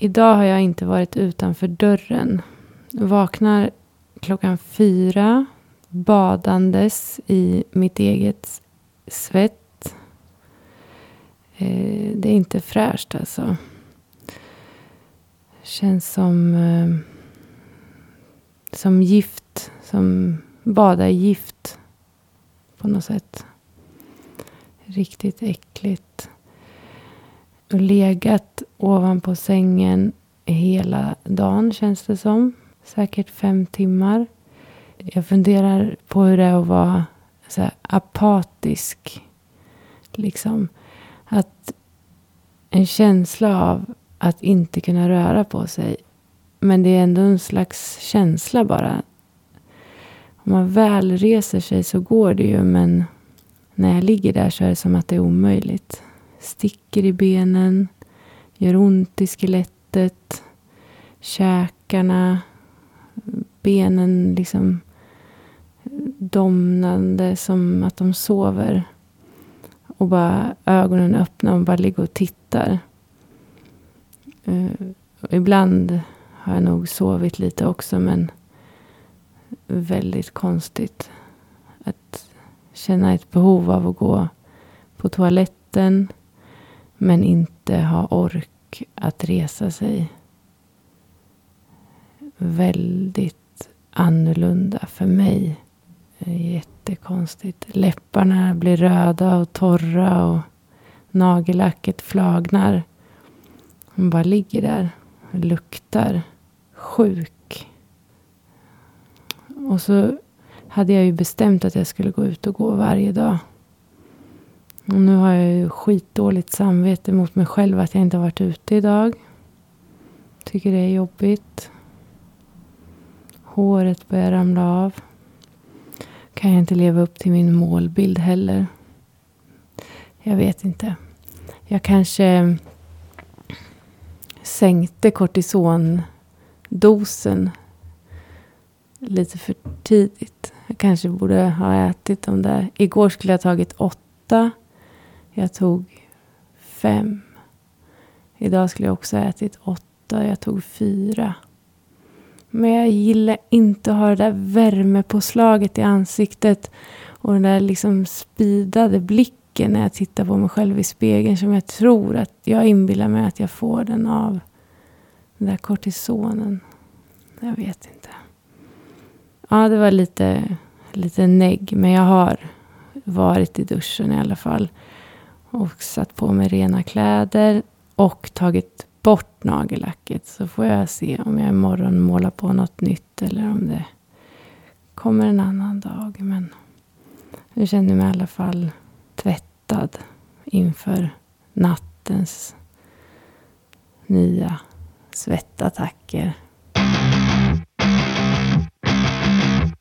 idag har jag inte varit utanför dörren. Vaknar klockan fyra badandes i mitt eget svett. Eh, det är inte fräscht alltså. Känns som, eh, som gift. Som bada i gift. På något sätt. Riktigt äckligt. Och legat ovanpå sängen hela dagen känns det som. Säkert fem timmar. Jag funderar på hur det är att vara så här, apatisk. Liksom. Att en känsla av att inte kunna röra på sig. Men det är ändå en slags känsla bara. Om man väl reser sig så går det ju. Men när jag ligger där så är det som att det är omöjligt. Sticker i benen. Gör ont i skelettet. Käkarna. Benen liksom domnande som att de sover. Och bara ögonen öppna och bara ligger och tittar. Uh, eh, ibland har jag nog sovit lite också men väldigt konstigt. Att känna ett behov av att gå på toaletten men inte ha ork att resa sig. Väldigt annorlunda för mig. Jättekonstigt. Läpparna blir röda och torra och nagellacket flagnar. Hon bara ligger där och luktar sjuk. Och så hade jag ju bestämt att jag skulle gå ut och gå varje dag. Och nu har jag ju skitdåligt samvete mot mig själv att jag inte har varit ute idag. Tycker det är jobbigt. Håret börjar ramla av. Kan jag inte leva upp till min målbild heller. Jag vet inte. Jag kanske sänkte kortisondosen lite för tidigt. Jag kanske borde ha ätit de där. Igår skulle jag ha tagit åtta. Jag tog fem. Idag skulle jag också ha ätit åtta. Jag tog fyra. Men jag gillar inte att ha det där värmepåslaget i ansiktet. Och den där liksom spidade blicken när jag tittar på mig själv i spegeln. Som jag tror att jag inbillar mig att jag får den av den där kortisonen. Jag vet inte. Ja, det var lite, lite negg. Men jag har varit i duschen i alla fall. Och satt på mig rena kläder. Och tagit bort nagellacket. Så får jag se om jag imorgon målar på något nytt. Eller om det kommer en annan dag. Men jag känner mig i alla fall tvättad inför nattens nya svettattacker.